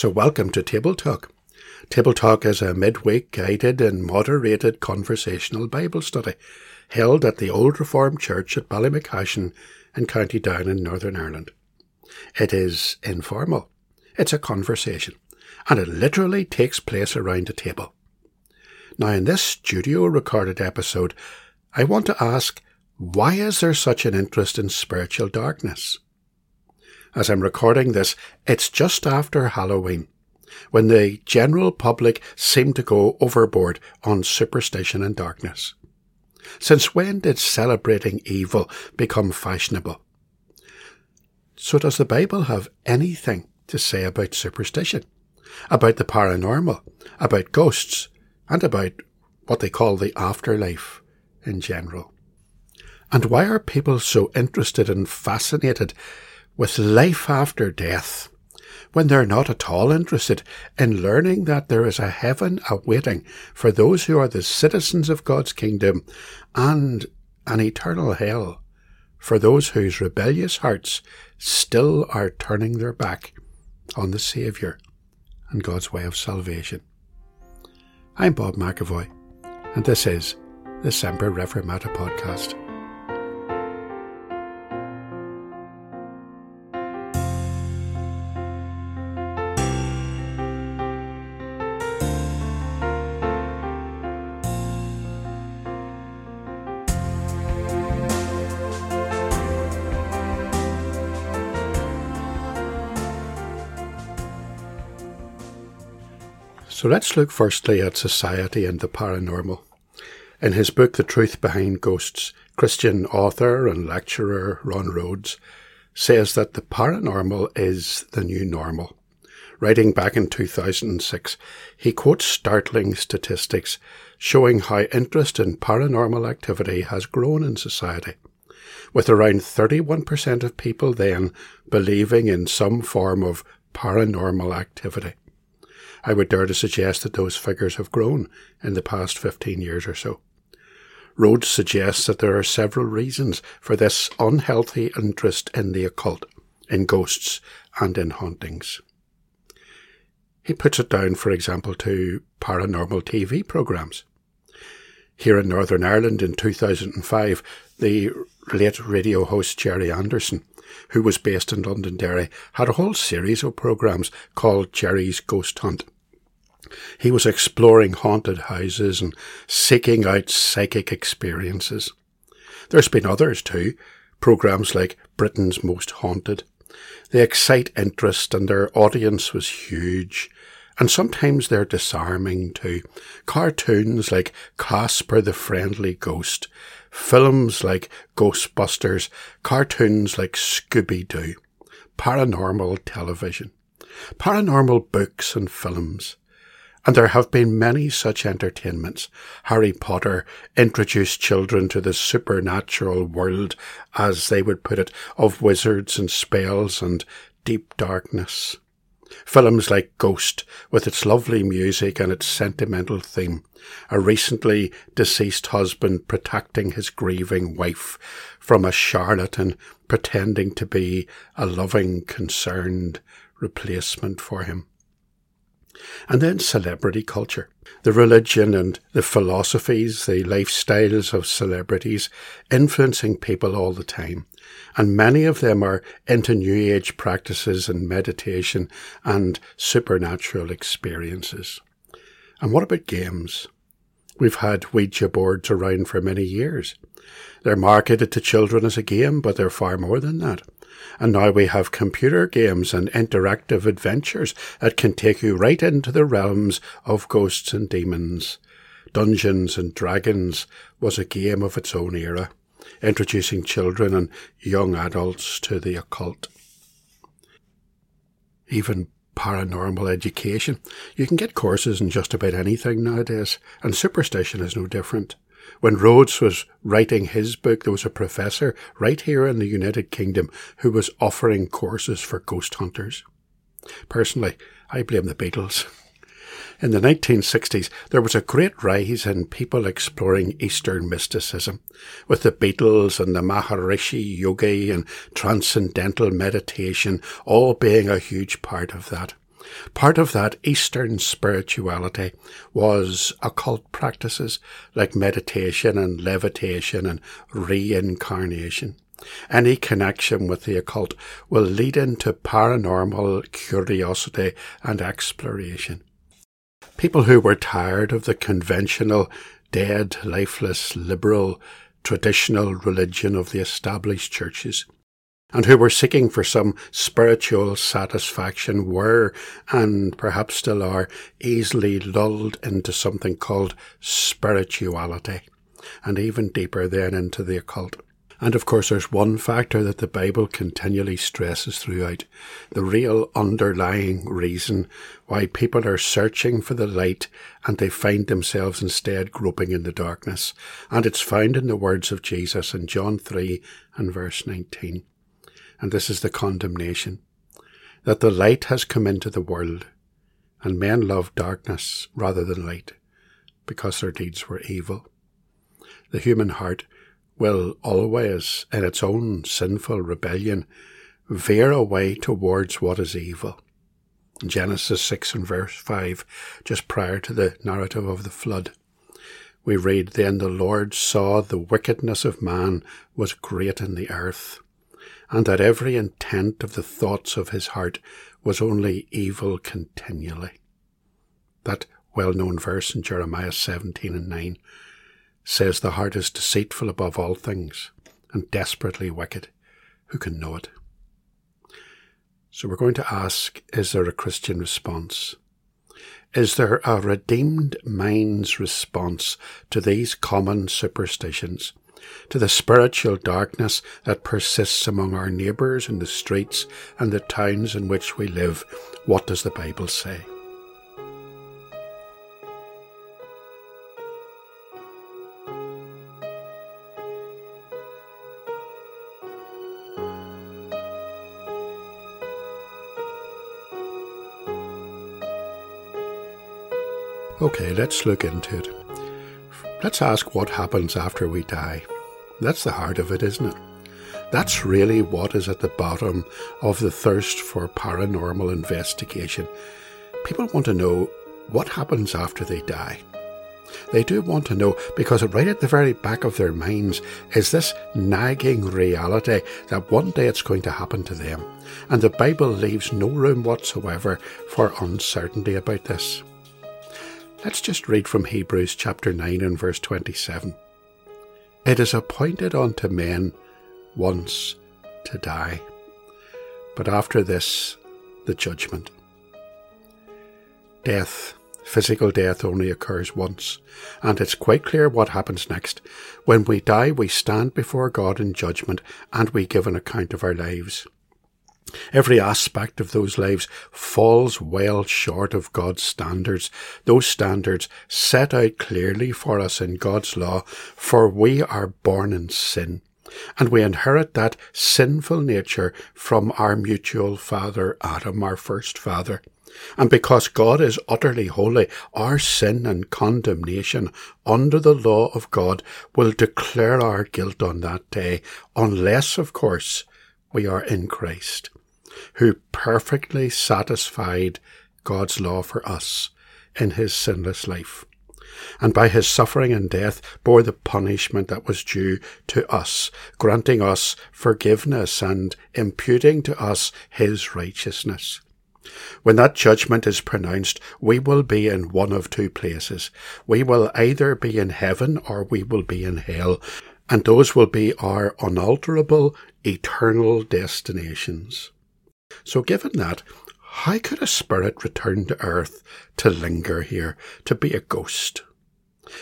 So, welcome to Table Talk. Table Talk is a midweek guided and moderated conversational Bible study held at the Old Reformed Church at Ballymacashon in County Down in Northern Ireland. It is informal. It's a conversation, and it literally takes place around a table. Now, in this studio recorded episode, I want to ask why is there such an interest in spiritual darkness? As I'm recording this, it's just after Halloween, when the general public seem to go overboard on superstition and darkness. Since when did celebrating evil become fashionable? So does the Bible have anything to say about superstition, about the paranormal, about ghosts, and about what they call the afterlife in general? And why are people so interested and fascinated with life after death when they're not at all interested in learning that there is a heaven awaiting for those who are the citizens of God's kingdom and an eternal hell for those whose rebellious hearts still are turning their back on the Saviour and God's way of salvation. I'm Bob McAvoy, and this is the Semper Reformata podcast. So let's look firstly at society and the paranormal. In his book, The Truth Behind Ghosts, Christian author and lecturer Ron Rhodes says that the paranormal is the new normal. Writing back in 2006, he quotes startling statistics showing how interest in paranormal activity has grown in society, with around 31% of people then believing in some form of paranormal activity. I would dare to suggest that those figures have grown in the past 15 years or so. Rhodes suggests that there are several reasons for this unhealthy interest in the occult, in ghosts, and in hauntings. He puts it down, for example, to paranormal TV programs. Here in Northern Ireland in 2005, the late radio host Gerry Anderson, who was based in Londonderry, had a whole series of programs called Gerry's Ghost Hunt. He was exploring haunted houses and seeking out psychic experiences. There's been others too, programs like Britain's Most Haunted. They excite interest and their audience was huge. And sometimes they're disarming too. Cartoons like Casper the Friendly Ghost, films like Ghostbusters, cartoons like Scooby Doo, paranormal television, paranormal books and films. And there have been many such entertainments. Harry Potter introduced children to the supernatural world, as they would put it, of wizards and spells and deep darkness. Films like Ghost, with its lovely music and its sentimental theme, a recently deceased husband protecting his grieving wife from a charlatan pretending to be a loving, concerned replacement for him. And then celebrity culture. The religion and the philosophies, the lifestyles of celebrities influencing people all the time. And many of them are into New Age practices and meditation and supernatural experiences. And what about games? We've had Ouija boards around for many years. They're marketed to children as a game, but they're far more than that. And now we have computer games and interactive adventures that can take you right into the realms of ghosts and demons. Dungeons and Dragons was a game of its own era, introducing children and young adults to the occult. Even paranormal education. You can get courses in just about anything nowadays, and superstition is no different. When Rhodes was writing his book, there was a professor right here in the United Kingdom who was offering courses for ghost hunters. Personally, I blame the Beatles. In the 1960s, there was a great rise in people exploring Eastern mysticism, with the Beatles and the Maharishi Yogi and transcendental meditation all being a huge part of that. Part of that Eastern spirituality was occult practices like meditation and levitation and reincarnation. Any connection with the occult will lead into paranormal curiosity and exploration. People who were tired of the conventional, dead, lifeless, liberal, traditional religion of the established churches and who were seeking for some spiritual satisfaction were, and perhaps still are, easily lulled into something called spirituality, and even deeper then into the occult. And of course, there's one factor that the Bible continually stresses throughout the real underlying reason why people are searching for the light and they find themselves instead groping in the darkness. And it's found in the words of Jesus in John 3 and verse 19 and this is the condemnation, that the light has come into the world, and men love darkness rather than light, because their deeds were evil. The human heart will always, in its own sinful rebellion, veer away towards what is evil. Genesis 6 and verse 5, just prior to the narrative of the flood, we read, Then the Lord saw the wickedness of man was great in the earth, and that every intent of the thoughts of his heart was only evil continually. That well known verse in Jeremiah 17 and 9 says, The heart is deceitful above all things and desperately wicked. Who can know it? So we're going to ask Is there a Christian response? Is there a redeemed mind's response to these common superstitions? to the spiritual darkness that persists among our neighbours in the streets and the towns in which we live. What does the Bible say? Okay, let's look into it. Let's ask what happens after we die. That's the heart of it, isn't it? That's really what is at the bottom of the thirst for paranormal investigation. People want to know what happens after they die. They do want to know because right at the very back of their minds is this nagging reality that one day it's going to happen to them. And the Bible leaves no room whatsoever for uncertainty about this. Let's just read from Hebrews chapter 9 and verse 27. It is appointed unto men once to die, but after this, the judgment. Death, physical death, only occurs once, and it's quite clear what happens next. When we die, we stand before God in judgment, and we give an account of our lives. Every aspect of those lives falls well short of God's standards, those standards set out clearly for us in God's law, for we are born in sin. And we inherit that sinful nature from our mutual father Adam, our first father. And because God is utterly holy, our sin and condemnation under the law of God will declare our guilt on that day, unless, of course, we are in Christ who perfectly satisfied God's law for us in his sinless life, and by his suffering and death bore the punishment that was due to us, granting us forgiveness and imputing to us his righteousness. When that judgment is pronounced, we will be in one of two places. We will either be in heaven or we will be in hell, and those will be our unalterable, eternal destinations. So, given that, how could a spirit return to earth to linger here, to be a ghost?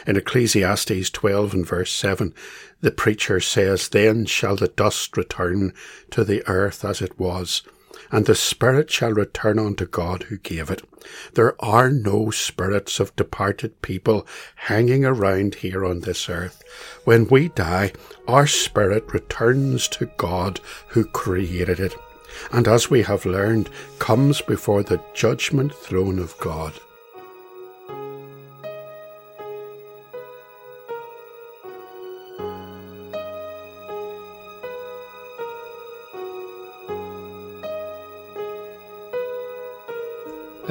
In Ecclesiastes 12 and verse 7, the preacher says, Then shall the dust return to the earth as it was, and the spirit shall return unto God who gave it. There are no spirits of departed people hanging around here on this earth. When we die, our spirit returns to God who created it and as we have learned, comes before the judgment throne of God.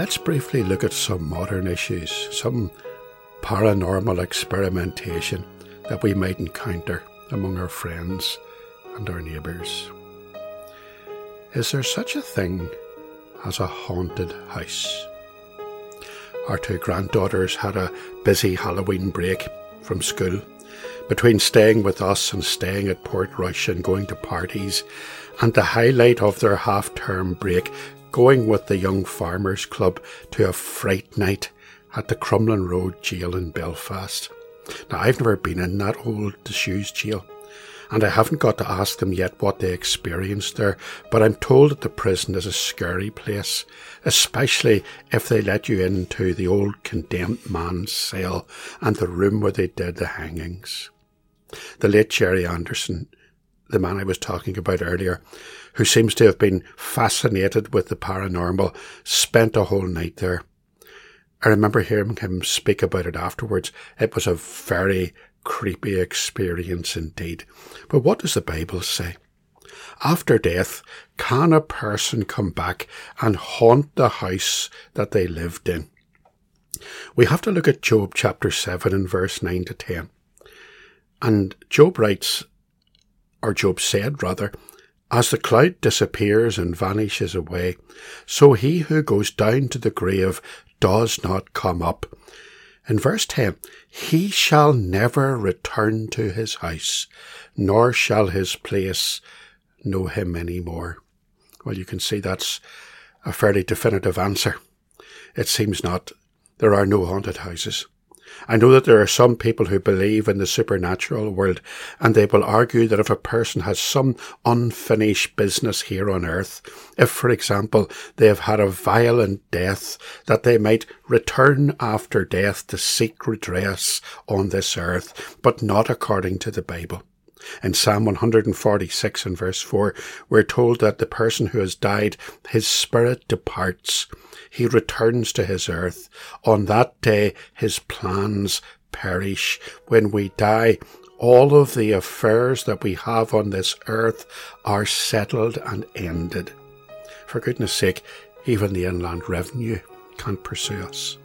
let's briefly look at some modern issues, some paranormal experimentation that we might encounter among our friends and our neighbours. Is there such a thing as a haunted house? Our two granddaughters had a busy Halloween break from school. Between staying with us and staying at Portrush and going to parties, and the highlight of their half term break, going with the Young Farmers Club to a fright night at the Crumlin Road jail in Belfast. Now, I've never been in that old disused jail, and I haven't got to ask them yet what they experienced there, but I'm told that the prison is a scary place, especially if they let you into the old condemned man's cell and the room where they did the hangings. The late Gerry Anderson, the man I was talking about earlier, who seems to have been fascinated with the paranormal, spent a whole night there. I remember hearing him speak about it afterwards. It was a very creepy experience indeed. But what does the Bible say? After death, can a person come back and haunt the house that they lived in? We have to look at Job chapter 7 and verse 9 to 10. And Job writes, or Job said rather, as the cloud disappears and vanishes away, so he who goes down to the grave does not come up. In verse 10, he shall never return to his house, nor shall his place know him any more. Well, you can see that's a fairly definitive answer. It seems not. There are no haunted houses. I know that there are some people who believe in the supernatural world, and they will argue that if a person has some unfinished business here on earth, if, for example, they have had a violent death, that they might return after death to seek redress on this earth, but not according to the Bible. In Psalm 146 and verse 4, we're told that the person who has died, his spirit departs. He returns to his earth. On that day, his plans perish. When we die, all of the affairs that we have on this earth are settled and ended. For goodness sake, even the inland revenue can't pursue us.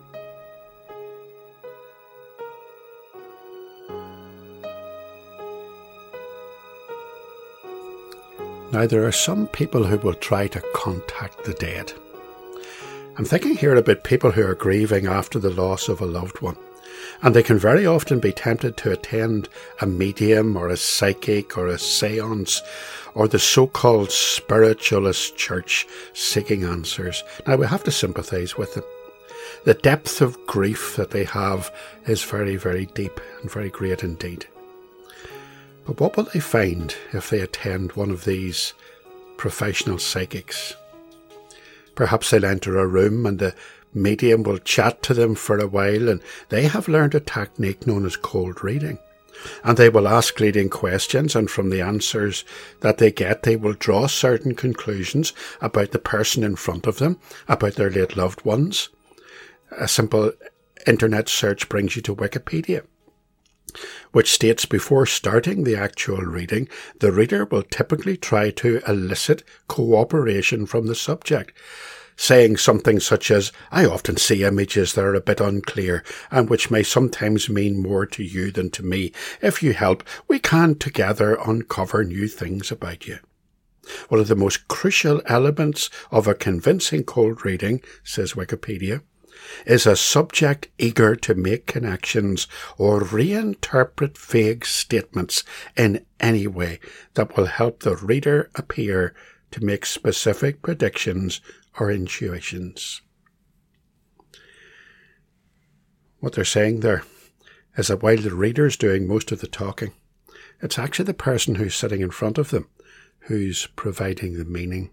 Now, there are some people who will try to contact the dead. I'm thinking here about people who are grieving after the loss of a loved one, and they can very often be tempted to attend a medium or a psychic or a seance or the so called spiritualist church seeking answers. Now, we have to sympathise with them. The depth of grief that they have is very, very deep and very great indeed. But what will they find if they attend one of these professional psychics? Perhaps they'll enter a room and the medium will chat to them for a while and they have learned a technique known as cold reading. And they will ask leading questions and from the answers that they get, they will draw certain conclusions about the person in front of them, about their late loved ones. A simple internet search brings you to Wikipedia which states before starting the actual reading, the reader will typically try to elicit cooperation from the subject, saying something such as, I often see images that are a bit unclear and which may sometimes mean more to you than to me. If you help, we can together uncover new things about you. One of the most crucial elements of a convincing cold reading, says Wikipedia, is a subject eager to make connections or reinterpret vague statements in any way that will help the reader appear to make specific predictions or intuitions. What they're saying there is that while the reader is doing most of the talking, it's actually the person who's sitting in front of them who's providing the meaning.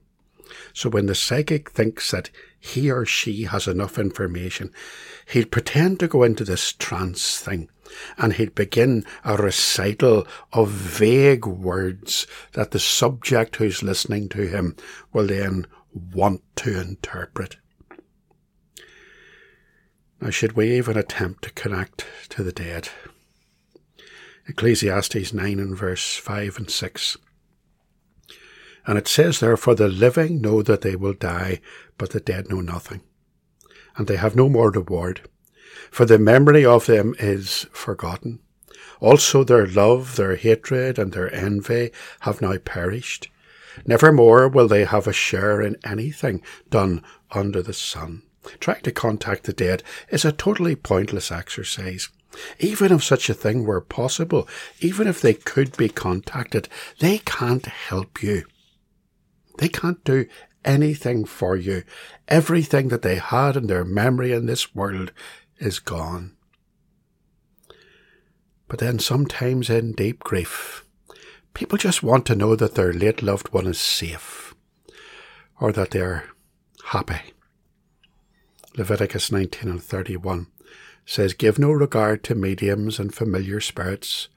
So when the psychic thinks that he or she has enough information, he'd pretend to go into this trance thing and he'd begin a recital of vague words that the subject who's listening to him will then want to interpret. Now, should we even attempt to connect to the dead? Ecclesiastes 9 and verse 5 and 6 and it says there, For the living know that they will die, but the dead know nothing. and they have no more reward, for the memory of them is forgotten. Also their love, their hatred, and their envy have now perished. Never more will they have a share in anything done under the sun. Trying to contact the dead is a totally pointless exercise. Even if such a thing were possible, even if they could be contacted, they can't help you. They can't do anything for you. Everything that they had in their memory in this world is gone. But then sometimes in deep grief, people just want to know that their late loved one is safe or that they're happy. Leviticus 19 and 31 says, Give no regard to mediums and familiar spirits.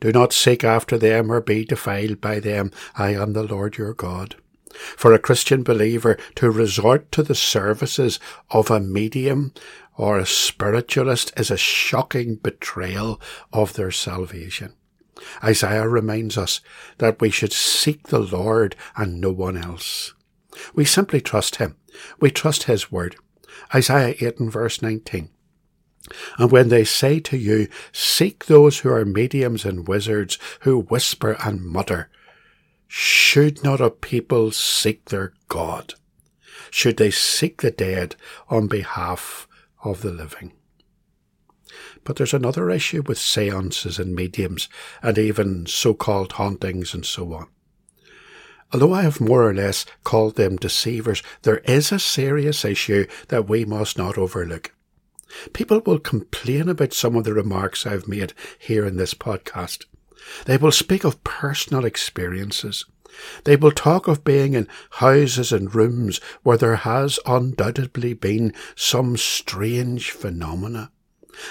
Do not seek after them or be defiled by them. I am the Lord your God. For a Christian believer to resort to the services of a medium or a spiritualist is a shocking betrayal of their salvation. Isaiah reminds us that we should seek the Lord and no one else. We simply trust Him. We trust His word. Isaiah 8 and verse 19. And when they say to you, Seek those who are mediums and wizards, who whisper and mutter, should not a people seek their God? Should they seek the dead on behalf of the living? But there's another issue with seances and mediums and even so-called hauntings and so on. Although I have more or less called them deceivers, there is a serious issue that we must not overlook. People will complain about some of the remarks I've made here in this podcast. They will speak of personal experiences. They will talk of being in houses and rooms where there has undoubtedly been some strange phenomena.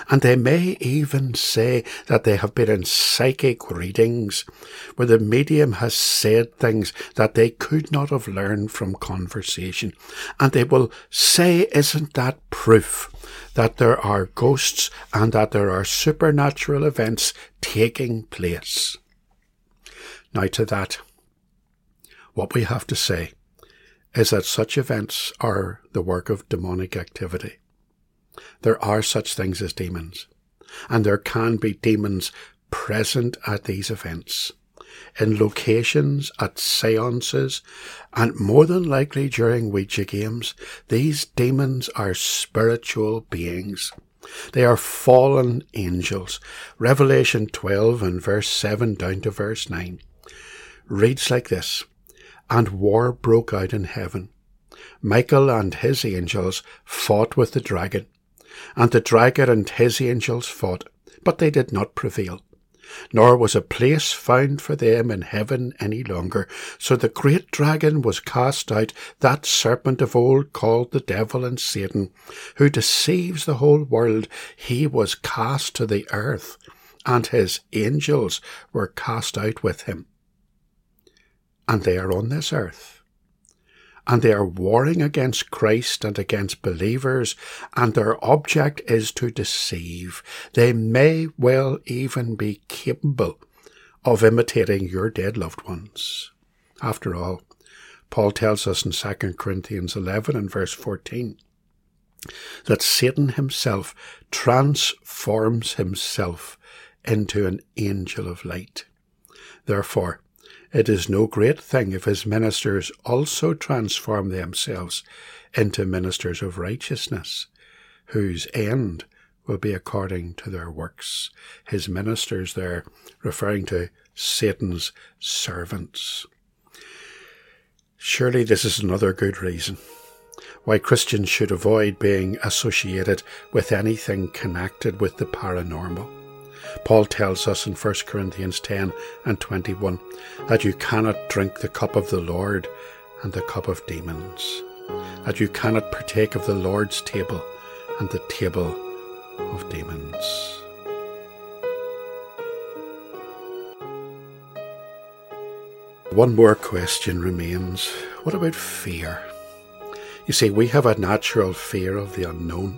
And they may even say that they have been in psychic readings where the medium has said things that they could not have learned from conversation. And they will say, isn't that proof that there are ghosts and that there are supernatural events taking place? Now to that, what we have to say is that such events are the work of demonic activity. There are such things as demons, and there can be demons present at these events, in locations, at seances, and more than likely during Ouija games. These demons are spiritual beings. They are fallen angels. Revelation 12 and verse 7 down to verse 9 reads like this And war broke out in heaven. Michael and his angels fought with the dragon and the dragon and his angels fought, but they did not prevail. Nor was a place found for them in heaven any longer. So the great dragon was cast out, that serpent of old called the devil and Satan, who deceives the whole world. He was cast to the earth, and his angels were cast out with him. And they are on this earth and they are warring against Christ and against believers, and their object is to deceive. They may well even be capable of imitating your dead loved ones. After all, Paul tells us in 2 Corinthians 11 and verse 14 that Satan himself transforms himself into an angel of light. Therefore, it is no great thing if his ministers also transform themselves into ministers of righteousness, whose end will be according to their works. His ministers there, referring to Satan's servants. Surely this is another good reason why Christians should avoid being associated with anything connected with the paranormal. Paul tells us in 1 Corinthians 10 and 21 that you cannot drink the cup of the Lord and the cup of demons, that you cannot partake of the Lord's table and the table of demons. One more question remains. What about fear? You see, we have a natural fear of the unknown.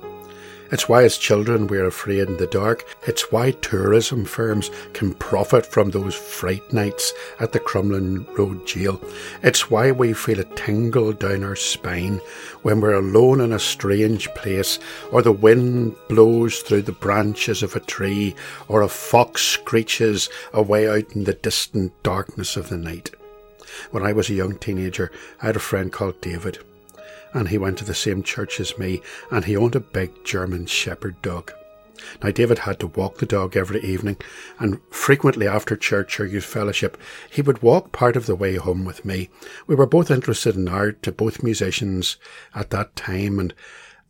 It's why, as children, we're afraid in the dark. It's why tourism firms can profit from those fright nights at the Crumlin Road jail. It's why we feel a tingle down our spine when we're alone in a strange place, or the wind blows through the branches of a tree, or a fox screeches away out in the distant darkness of the night. When I was a young teenager, I had a friend called David and he went to the same church as me, and he owned a big German Shepherd dog. Now, David had to walk the dog every evening, and frequently after church or youth fellowship, he would walk part of the way home with me. We were both interested in art, both musicians at that time, and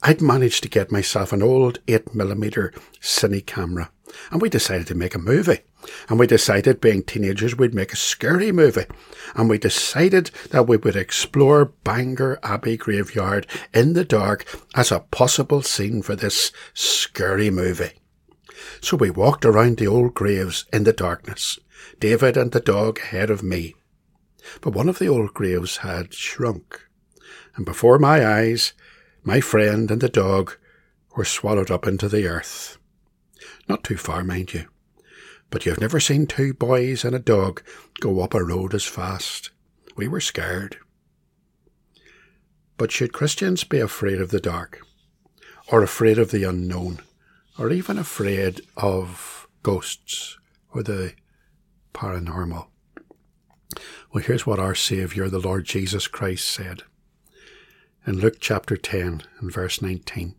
I'd managed to get myself an old 8mm cine camera, and we decided to make a movie. And we decided, being teenagers, we'd make a scary movie. And we decided that we would explore Bangor Abbey graveyard in the dark as a possible scene for this scary movie. So we walked around the old graves in the darkness, David and the dog ahead of me. But one of the old graves had shrunk, and before my eyes, my friend and the dog were swallowed up into the earth. Not too far, mind you but you've never seen two boys and a dog go up a road as fast. We were scared. But should Christians be afraid of the dark, or afraid of the unknown, or even afraid of ghosts or the paranormal? Well, here's what our Saviour, the Lord Jesus Christ, said in Luke chapter 10 and verse 19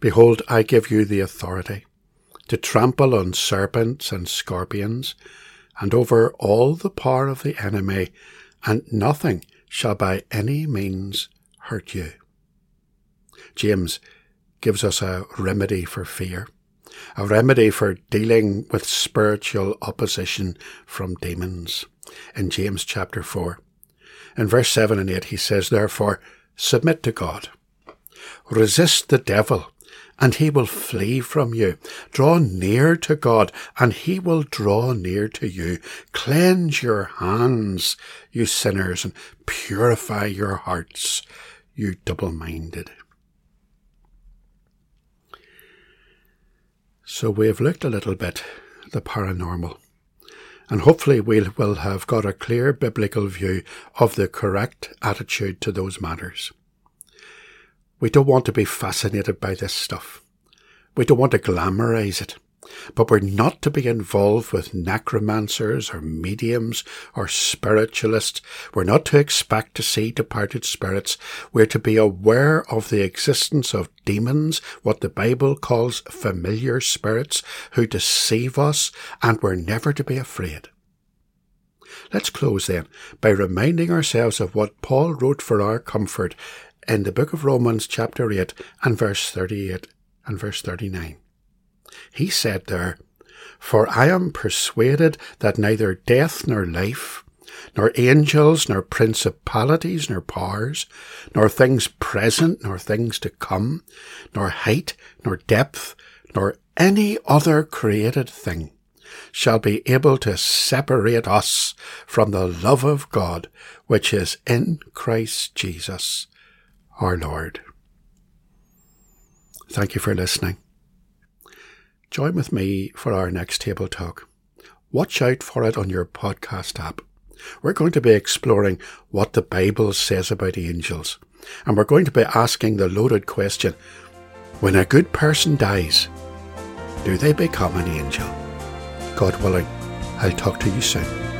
Behold, I give you the authority to trample on serpents and scorpions, and over all the power of the enemy, and nothing shall by any means hurt you. James gives us a remedy for fear, a remedy for dealing with spiritual opposition from demons. In James chapter 4, in verse 7 and 8, he says, Therefore, submit to God. Resist the devil, and he will flee from you. Draw near to God, and he will draw near to you. Cleanse your hands, you sinners, and purify your hearts, you double minded. So we have looked a little bit at the paranormal. And hopefully we will have got a clear biblical view of the correct attitude to those matters. We don't want to be fascinated by this stuff. We don't want to glamorize it. But we're not to be involved with necromancers or mediums or spiritualists. We're not to expect to see departed spirits. We're to be aware of the existence of demons, what the Bible calls familiar spirits, who deceive us, and we're never to be afraid. Let's close then by reminding ourselves of what Paul wrote for our comfort in the book of Romans, chapter 8, and verse 38 and verse 39. He said there, For I am persuaded that neither death nor life, nor angels, nor principalities, nor powers, nor things present, nor things to come, nor height, nor depth, nor any other created thing shall be able to separate us from the love of God which is in Christ Jesus our Lord. Thank you for listening. Join with me for our next table talk. Watch out for it on your podcast app. We're going to be exploring what the Bible says about angels, and we're going to be asking the loaded question when a good person dies, do they become an angel? God willing, I'll talk to you soon.